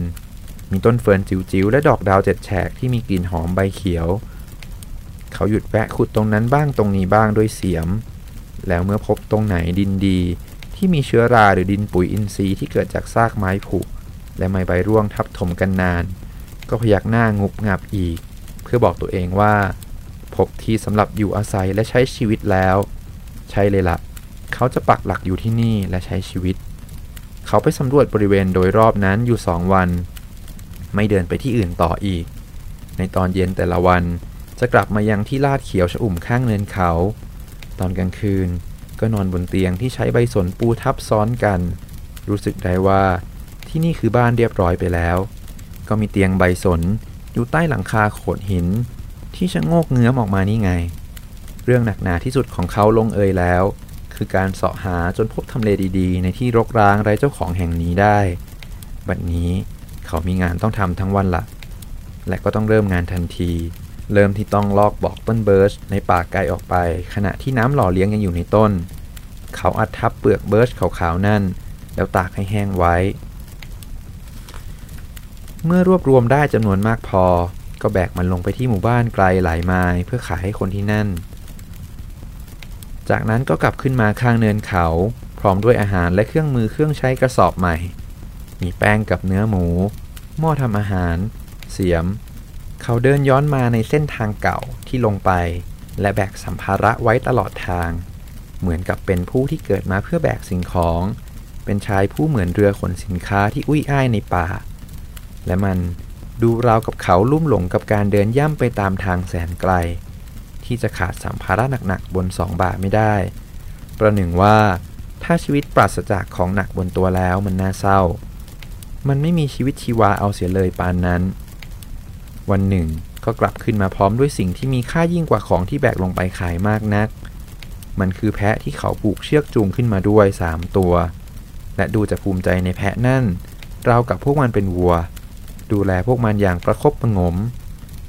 มีต้นเฟิร์นจิ๋วๆ และดอกดาวเจ็ดแฉกที่มีกลิ่นหอมใบเขียว เขาหยุดแวะขุดตรงนั้นบ้างตรงนี้บ้างด้วยเสียม แล้วเมื่อพบตรงไหนดินดี ที่มีเชื้อราหรือดินปุ๋ยอินทรีย์ที่เกิดจากซากไม้ผุและไม้ใบร่วงทับถมกันนาน ก็พยักหน้างุบงับอีก เพื่อบอกตัวเองว่า พบที่สำหรับอยู่อาศัยและใช้ชีวิตแล้ว ใช่เลยละ่ะ เขาจะปักหลักอยู่ที่นี่และใช้ชีวิต เขาไปสำรวจบริเวณโดยรอบนั้นอยู่สองวัน ไม่เดินไปที่อื่นต่ออีก ในตอนเย็นแต่ละวันจะกลับมายังที่ลาดเขียวชอุ่มข้างเนินเขา ตอนกลางคืนก็นอนบนเตียงที่ใช้ใบสนปูทับซ้อนกัน รู้สึกได้ว่าที่นี่คือบ้านเรียบร้อยไปแล้ว ก็มีเตียงใบสนอยู่ใต้หลังคาโขดหิน ที่ชะโงกเงื้อมออกมานี่ไง เรื่องหนักหนาที่สุดของเขาลงเอยแล้ว คือการเสาะหาจนพบทำเลดีๆ ในที่รกร้างไร้เจ้าของแห่งนี้ได้ บัดนี้เขามีงานต้องทำทั้งวันละและก็ต้องเริ่มงานทันที เริ่มที่ต้องลอกบอกต้นเบิร์ชในป่าไกลออกไป ขณะที่น้ำหล่อเลี้ยงยังอยู่ในต้น เขาอัดทับเปลือกเบิร์ชขาวๆนั่น แล้วตากให้แห้งไว้ เมื่อรวบรวมได้จำนวนมากพอ ก็แบกมันลงไปที่หมู่บ้านไกลหลายไมล์เพื่อขายให้คนที่นั่น จากนั้นก็กลับขึ้นมาข้างเนินเขา พร้อมด้วยอาหารและเครื่องมือเครื่องใช้กระสอบใหม่ มีแป้งกับเนื้อหมู หม้อทำอาหาร เสียม เขาเดินย้อนมาในเส้นทางเก่าที่ลงไป และแบกสัมภาระไว้ตลอดทาง เหมือนกับเป็นผู้ที่เกิดมาเพื่อแบกสิ่งของ เป็นชายผู้เหมือนเรือขนสินค้าที่อุ้ยอ้ายในป่า และมัน ดูราวกับเขาลุ่มหลงกับการเดินย่ำไปตามทางแสนไกล ที่จะขาดสัมภาระหนักๆบนสองบาไม่ได้ ประหนึ่งว่าถ้าชีวิตปราศจากของหนักบนตัวแล้วมันน่าเศร้า มันไม่มีชีวิตชีวาเอาเสียเลยปานนั้น วันหนึ่งก็กลับขึ้นมาพร้อมด้วยสิ่งที่มีค่ายิ่งกว่าของที่แบกลงไปขายมากนัก มันคือแพะที่เขาผูกเชือกจูงขึ้นมาด้วยสามตัว และดูจะภูมิใจในแพะนั่น ราวกับพวกมันเป็นวัว ดูแลพวกมันอย่างประคบประงม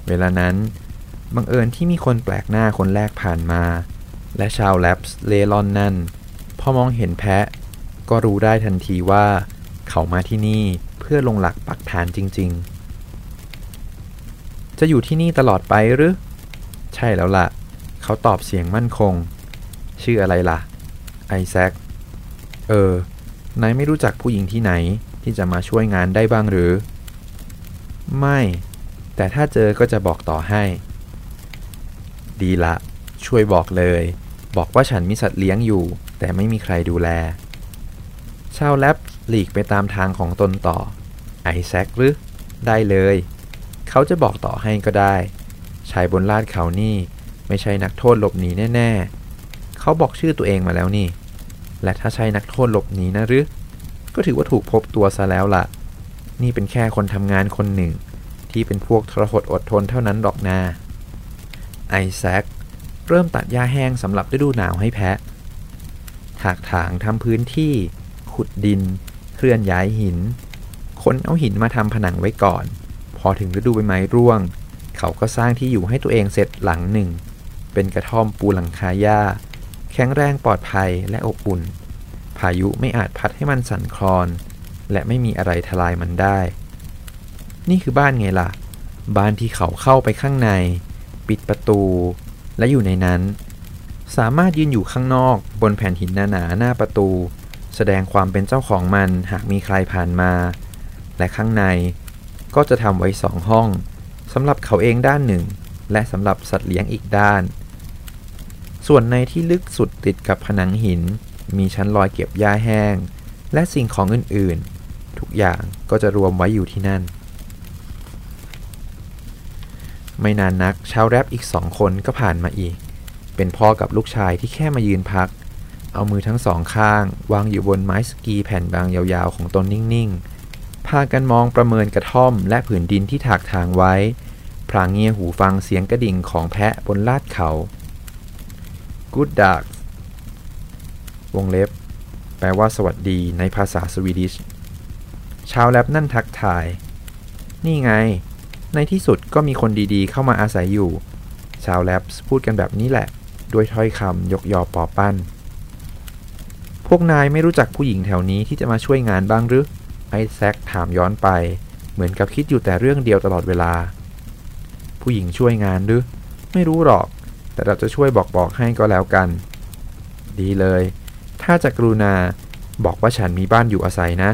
เวลานั้นบังเอิญที่มีคนแปลกหน้าคนแรกผ่านมา และชาวแลปส์เลลอนนั่น พอมองเห็นแพะ ก็รู้ได้ทันทีว่า เขามาที่นี่เพื่อลงหลักปักฐานจริง ๆ จะอยู่ที่นี่ตลอดไปหรือ ใช่แล้วล่ะ เขาตอบเสียงมั่นคง ชื่ออะไรล่ะ ไอแซค เออนายไม่รู้จักผู้หญิงที่ไหนที่จะมาช่วยงานได้บ้างหรือ ไม่ แต่ถ้าเจอก็จะบอกต่อให้ ดีละ ช่วยบอกเลย บอกว่าฉันมีสัตว์เลี้ยงอยู่ แต่ไม่มีใครดูแล ชาวแลบหลีกไปตามทางของตนต่อ ไอแซคหรือ ได้เลย เขาจะบอกต่อให้ก็ได้ ชายบนลาดเขานี่ไม่ใช่นักโทษหลบหนีแน่ ๆ เขาบอกชื่อตัวเองมาแล้วนี่ และถ้าใช่นักโทษหลบหนีนะหรือ ก็ถือว่าถูกพบตัวซะแล้วล่ะ นี่เป็นแค่คนทำงานคนหนึ่ง ที่เป็นพวกทรหดอดทนเท่านั้นดอกนา ไอแซคเริ่มตัดหญ้าแห้งสำหรับฤดูหนาวให้แพะ ถากถางทำพื้นที่ ขุดดิน เคลื่อนย้ายหิน คนเอาหินมาทำผนังไว้ก่อน พอถึงฤดูใบไม้ร่วง เขาก็สร้างที่อยู่ให้ตัวเองเสร็จหลังหนึ่ง เป็นกระท่อมปูหลังคาหญ้า แข็งแรงปลอดภัยและอบอุ่น พายุไม่อาจพัดให้มันสั่นคลอน และไม่มีอะไรทลายมันได้ นี่คือบ้านไงล่ะ บ้านที่เขาเข้าไปข้างใน ปิดประตู และอยู่ในนั้น สามารถยืนอยู่ข้างนอกบนแผ่นหินหนาๆหน้าประตู แสดงความเป็นเจ้าของมันหากมีใครผ่านมา และข้างในก็จะทำไว้สองห้องสำหรับเขาเองด้านหนึ่ง และสำหรับสัตว์เลี้ยงอีกด้าน ส่วนในที่ลึกสุดติดกับผนังหิน มีชั้นลอยเก็บหญ้าแห้ง และสิ่งของอื่นๆ อย่างก็จะรวมไว้อยู่ที่นั่น ไม่นานนักชาวแรปอีกสองคนก็ผ่านมาอีก เป็นพ่อกับลูกชายที่แค่มายืนพัก เอามือทั้งสองข้าง วางอยู่บนไม้สกีแผ่นบางยาวๆของตนนิ่งๆ พากันมองประเมินกระท่อมและผืนดินที่ถากทางไว้พลางเงียหูฟังเสียงกระดิ่งของแพะบนลาดเขา Good Dag วงเล็บ แปลว่าสวัสดีในภาษาสวีดิช ชาวแลบนั่นทักทาย นี่ไง ในที่สุดก็มีคนดีๆ เข้ามาอาศัยอยู่ ชาวแลบพูดกันแบบนี้แหละ ด้วยถ้อยคำยกยอปอปั้น พวกนายไม่รู้จักผู้หญิงแถวนี้ที่จะมาช่วยงานบ้างหรือ ไอแซคถามย้อนไป เหมือนกับคิดอยู่แต่เรื่องเดียวตลอดเวลา ผู้หญิงช่วยงานหรือ ไม่รู้หรอก แต่เราจะช่วยบอกบอกให้ก็แล้วกัน ดีเลย ถ้าจะกรุณาบอกว่าฉันมีบ้านอยู่อาศัยนะ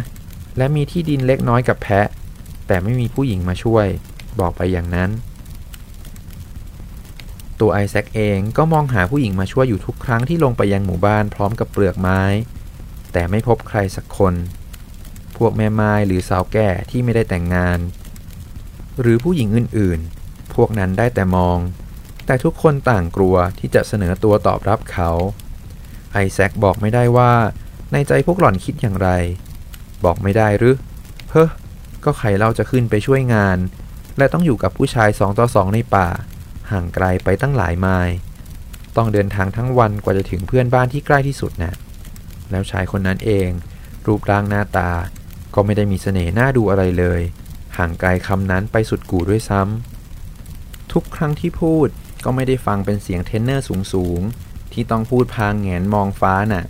และมีที่ดินเล็กน้อยกับแพะ แต่ไม่มีผู้หญิงมาช่วย บอกไปอย่างนั้น ตัวไอแซคเองก็มองหาผู้หญิงมาช่วยอยู่ทุกครั้งที่ลงไปยังหมู่บ้านพร้อมกับเปลือกไม้ แต่ไม่พบใครสักคน พวกแม่ไม้หรือสาวแก่ที่ไม่ได้แต่งงาน หรือผู้หญิงอื่นๆ พวกนั้นได้แต่มอง แต่ทุกคนต่างกลัวที่จะเสนอตัวตอบรับเขา ไอแซคบอกไม่ได้ว่าในใจพวกหล่อนคิดอย่างไร บอกไม่ได้หรือ เฮ้อ ก็ใครเล่าจะขึ้นไปช่วยงาน และต้องอยู่กับผู้ชายสองต่อสองในป่า ห่างไกลไปตั้งหลายไมล์ ต้องเดินทางทั้งวันกว่าจะถึงเพื่อนบ้านที่ใกล้ที่สุดนะแล้วชายคนนั้นเอง รูปร่างหน้าตา ก็ไม่ได้มีเสน่ห์น่าดูอะไรเลย ห่างไกลคำนั้นไปสุดกู่ด้วยซ้ำ ทุกครั้งที่พูดก็ไม่ได้ฟังเป็นเสียงเทนเนอร์สูงๆ ที่ต้องพูดพางแงนมองฟ้าน่ะ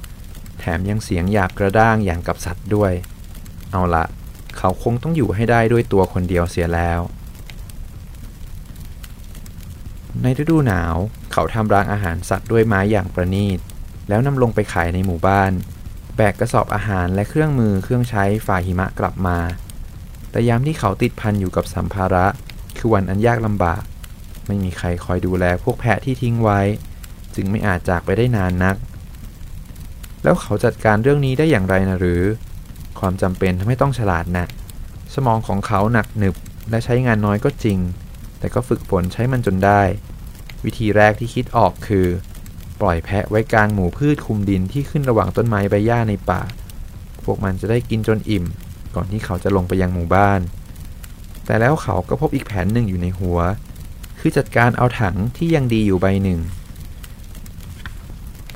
แถมยังเสียงหยาบกระด้างอย่างกับสัตว์ด้วย เอาละ เขาคงต้องอยู่ให้ได้ด้วยตัวคนเดียวเสียแล้ว ในฤดูหนาว เขาทำรางอาหารสัตว์ด้วยไม้อย่างประณีต แล้วนำลงไปขายในหมู่บ้าน แบกกระสอบอาหารและเครื่องมือเครื่องใช้ฝ่าหิมะกลับมา แต่ยามที่เขาติดพันอยู่กับสัมภาระ คือวันอันยากลำบาก ไม่มีใครคอยดูแลพวกแพะที่ทิ้งไว้ จึงไม่อาจจากไปได้นานนัก แล้วเขาจัดการเรื่องนี้ได้อย่างไรนะหรือ ความจำเป็นทำให้ต้องฉลาดนะสมองของเขาหนักหนึบและใช้งานน้อยก็จริง แต่ก็ฝึกฝนใช้มันจนได้ วิธีแรกที่คิดออกคือ ปล่อยแพะไว้กลางหมู่พืชคุมดินที่ขึ้นระหว่างต้นไม้ใบหญ้าในป่า พวกมันจะได้กินจนอิ่ม ก่อนที่เขาจะลงไปยังหมู่บ้าน แต่แล้วเขาก็พบอีกแผนหนึ่งอยู่ในหัว คือจัดการเอาถังที่ยังดีอยู่ใบหนึ่ง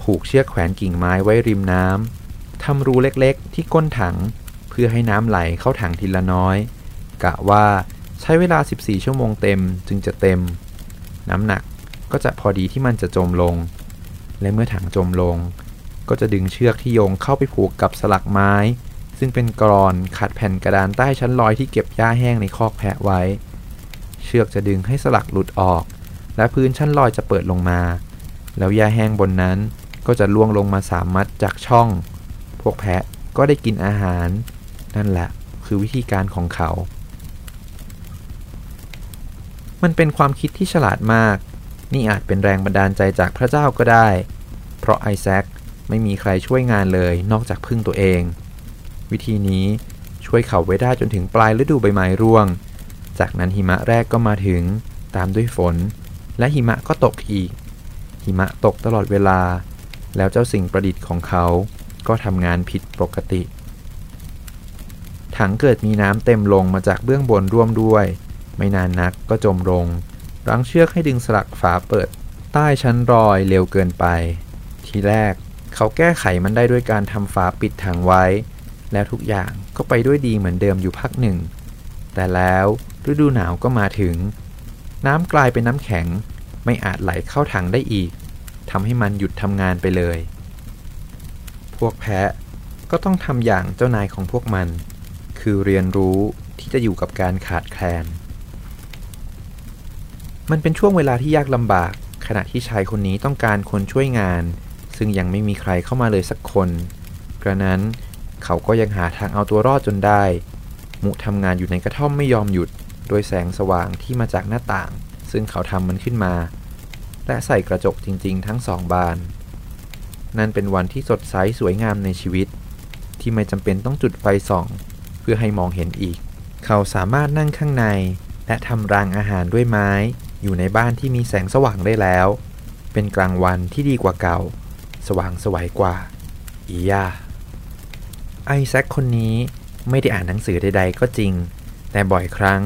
ผูกเชือกแขวนกิ่งไม้ไว้ริมน้ำ ทำรูเล็กๆ ที่ก้นถัง เพื่อให้น้ำไหลเข้าถังทีละน้อย กะว่าใช้เวลา 14 ชั่วโมงเต็มจึงจะเต็ม น้ำหนักก็จะพอดีที่มันจะจมลง และเมื่อถังจมลง ก็จะดึงเชือกที่โยงเข้าไปผูกกับสลักไม้ ซึ่งเป็นกรอนขัดแผ่นกระดานใต้ชั้นลอยที่เก็บหญ้าแห้งในคอกแพะไว้ เชือกจะดึงให้สลักหลุดออก และพื้นชั้นลอยจะเปิดลงมา แล้วหญ้าแห้งบนนั้นก็จะล่วงลงมาสามมัดจากช่อง วกแพะก็ได้กินอาหาร นั่นแหละคือวิธีการของเขา มันเป็นความคิดที่ฉลาดมาก นี่อาจเป็นแรงบันดาลใจจากพระเจ้าก็ได้ เพราะไอแซคไม่มีใครช่วยงานเลยนอกจากพึ่งตัวเอง วิธีนี้ช่วยเขาไว้ได้จนถึงปลายฤดูใบไม้ร่วง จากนั้นหิมะแรกก็มาถึง ตามด้วยฝน และหิมะก็ตกอีก หิมะตกตลอดเวลา แล้วเจ้าสิ่งประดิษฐ์ของเขา ก็ทำงานผิดปกติ ถังเกิดมีน้ำเต็มลงมาจากเบื้องบนร่วมด้วย ไม่นานนักก็จมลง รั้งเชือกให้ดึงสลักฝาเปิด ใต้ชั้นรอยเร็วเกินไป ทีแรกเขาแก้ไขมันได้ด้วยการทำฝาปิดถังไว้ แล้วทุกอย่างก็ไปด้วยดีเหมือนเดิมอยู่พักหนึ่ง แต่แล้วฤดูหนาวก็มาถึง น้ำกลายเป็นน้ำแข็งไม่อาจไหลเข้าถังได้อีกทำให้มันหยุดทำงานไปเลย พวกแพะก็ต้องทำอย่างเจ้านายของพวกมัน คือเรียนรู้ที่จะอยู่กับการขาดแคลน มันเป็นช่วงเวลาที่ยากลำบาก ขณะที่ชายคนนี้ต้องการคนช่วยงาน ซึ่งยังไม่มีใครเข้ามาเลยสักคน กระนั้นเขาก็ยังหาทางเอาตัวรอดจนได้ มุทำงานอยู่ในกระท่อมไม่ยอมหยุด โดยแสงสว่างที่มาจากหน้าต่าง ซึ่งเขาทำมันขึ้นมา และใส่กระจกจริง ๆ ทั้งสองบาน นั่นเป็นวันที่สดใสสวยงามในชีวิต ที่ไม่จำเป็นต้องจุดไฟส่อง เพื่อให้มองเห็นอีก เขาสามารถนั่งข้างใน และทำรางอาหารด้วยไม้ อยู่ในบ้านที่มีแสงสว่างได้แล้ว เป็นกลางวันที่ดีกว่าเก่า สว่างสวัยกว่า อียาไอแซคคนนี้ไม่ได้อ่านหนังสือใด ๆ ก็จริง แต่บ่อยครั้ง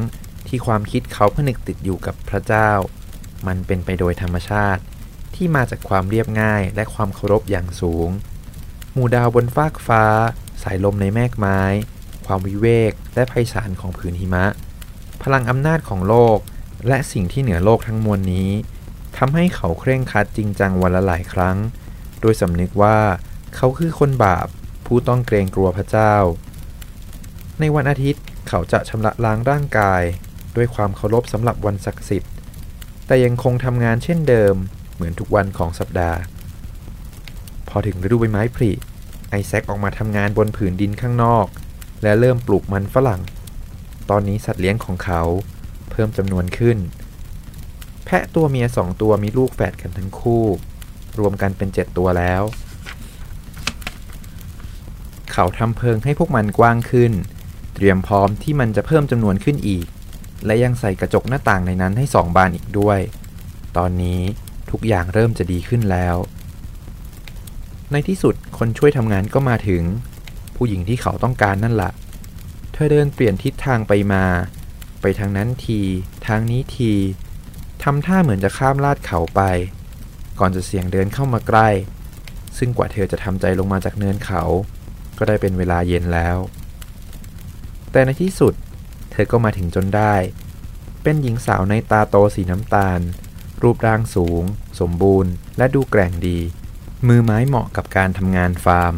ที่ความคิดเขาผนึกติดอยู่กับพระเจ้า มันเป็นไปโดยธรรมชาติ ที่มาจากความเรียบง่ายและความเคารพอย่างสูง หมู่ดาวบนฟากฟ้า สายลมในแมกไม้ ความวิเวก และไพศาลของผืนหิมะ พลังอำนาจของโลก และสิ่งที่เหนือโลกทั้งมวลนี้ทำให้เขาเคร่งครัดจริงจังวันละหลายครั้ง โดยสำนึกว่าเขาคือคนบาป ผู้ต้องเกรงกลัวพระเจ้า ในวันอาทิตย์เขาจะชำระล้างร่างกาย ด้วยความเคารพสำหรับวันศักดิ์สิทธิ์ แต่ยังคงทำงานเช่นเดิม เหมือนทุกวันของสัปดาห์ พอถึงฤดูใบไม้ผลิไอแซคออกมาทำงานบนผืนดินข้างนอก และเริ่มปลูกมันฝรั่ง ตอนนี้สัตว์เลี้ยงของเขาเพิ่มจำนวนขึ้น แพะตัวเมียสองตัวมีลูกแฝดกันทั้งคู่ รวมกันเป็นเจ็ดตัวแล้ว เขาทำเพิงให้พวกมันกว้างขึ้น เตรียมพร้อมที่มันจะเพิ่มจำนวนขึ้นอีก และยังใส่กระจกหน้าต่างในนั้นให้สองบานอีกด้วย ตอนนี้ ทุกอย่างเริ่มจะดีขึ้นแล้ว ในที่สุดคนช่วยทำงานก็มาถึง ผู้หญิงที่เขาต้องการนั่นแหละเธอเดินเปลี่ยนทิศทางไปมา ไปทางนั้นที ทางนี้ทีทำท่าเหมือนจะข้ามลาดเขาไป ก่อนจะเสียงเดินเข้ามาใกล้ ซึ่งกว่าเธอจะทำใจลงมาจากเนินเขา ก็ได้เป็นเวลาเย็นแล้ว แต่ในที่สุด เธอก็มาถึงจนได้ เป็นหญิงสาวในตาโตสีน้ำตาล รูปร่างสูง สมบูรณ์ และดูแกร่งดี มือไม้เหมาะกับการทำงานฟาร์ม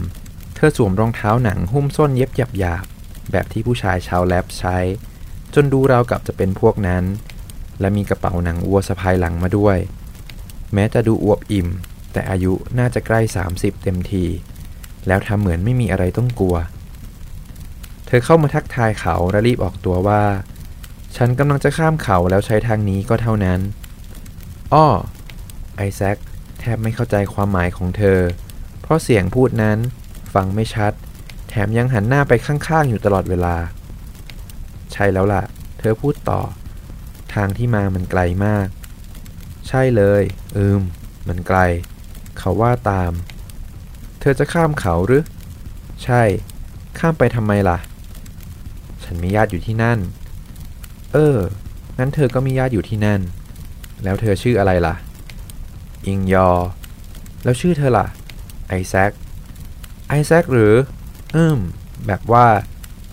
เธอสวมรองเท้าหนังหุ้มส้นเย็บหยาบๆ แบบที่ผู้ชายชาวแลบใช้ จนดูราวกับจะเป็นพวกนั้น และมีกระเป๋าหนังวัวสะพายหลังมาด้วย แม้จะดูอวบอิ่ม แต่อายุน่าจะใกล้ 30 เต็มที แล้วทำเหมือนไม่มีอะไรต้องกลัว เธอเข้ามาทักทายเขาและรีบออกตัวว่า ฉันกำลังจะข้ามเขาแล้วใช้ทางนี้ก็เท่านั้น อ้อไอแซคแทบไม่เข้าใจความหมายของเธอ เพราะเสียงพูดนั้นฟังไม่ชัด แถมยังหันหน้าไปข้างๆ อยู่ตลอดเวลา ใช่แล้วล่ะ เธอพูดต่อ ทางที่มามันไกลมาก ใช่เลย อืม มันไกล เขาว่าตาม เธอจะข้ามเขาหรือ ใช่ ข้ามไปทำไมล่ะ ฉันมีญาติอยู่ที่นั่น เออ งั้นเธอก็มีญาติอยู่ที่นั่น แล้วเธอชื่ออะไรล่ะ อิงยอ แล้วชื่อเธอล่ะ ไอแซค ไอแซคหรือ อืม แบบว่า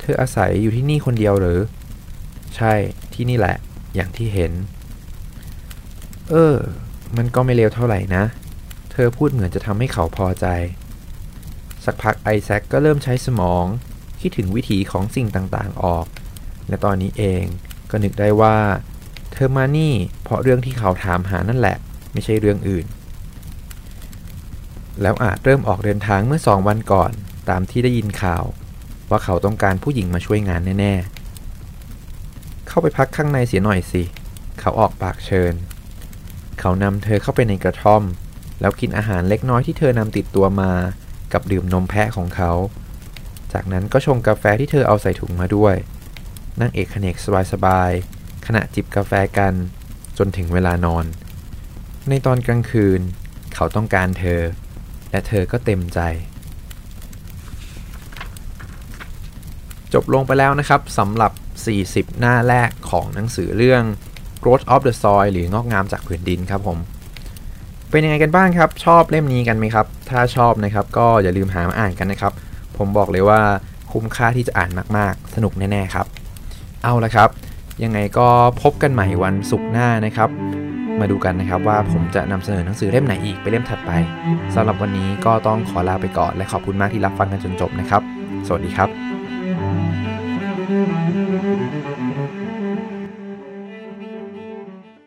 เธออาศัยอยู่ที่นี่คนเดียวหรือ ใช่ ที่นี่แหละ อย่างที่เห็น เออ มันก็ไม่เลวเท่าไหร่นะ เธอพูดเหมือนจะทำให้เขาพอใจ สักพักไอแซคก็เริ่มใช้สมอง คิดถึงวิถีของสิ่งต่างๆออก และตอนนี้เองก็นึกได้ว่า เธอมานี่ เพราะเรื่องที่เขาถามหานั่นแหละ ไม่ใช่เรื่องอื่น แล้วอาจเริ่มออกเดินทางเมื่อสองวันก่อน ตามที่ได้ยินข่าว ว่าเขาต้องการผู้หญิงมาช่วยงานแน่ๆ เข้าไปพักข้างในเสียหน่อยสิ เขาออกปากเชิญ เขานำเธอเข้าไปในกระท่อม แล้วกินอาหารเล็กน้อยที่เธอนำติดตัวมา กับดื่มนมแพะของเขา จากนั้นก็ชงกาแฟที่เธอเอาใส่ถุงมาด้วย นั่งเอกเนกสบายๆ ขณะจิบกาแฟกันจนถึงเวลานอน ในตอนกลางคืนเขาต้องการเธอ และเธอก็เต็มใจ จบลงไปแล้วนะครับสำหรับ 40 หน้าแรกของหนังสือเรื่อง Growth of the Soil หรืองอกงามจากผืนดินครับผมเป็นยังไงกันบ้างครับ ชอบเล่มนี้กันไหมครับ ถ้าชอบนะครับก็อย่าลืมหามาอ่านกันนะครับ ผมบอกเลยว่าคุ้มค่าที่จะอ่านมากๆ สนุกแน่ๆครับ เอาละครับ ยังไงก็พบกันใหม่วันศุกร์หน้านะครับ มาดูกันนะครับว่าผมจะนำเสนอหนังสือเล่มไหนอีกไปเล่มถัดไปสำหรับวันนี้ก็ต้องขอลาไปก่อนและขอบคุณมากที่รับฟังกันจนจบนะครับ สวัสดีครับ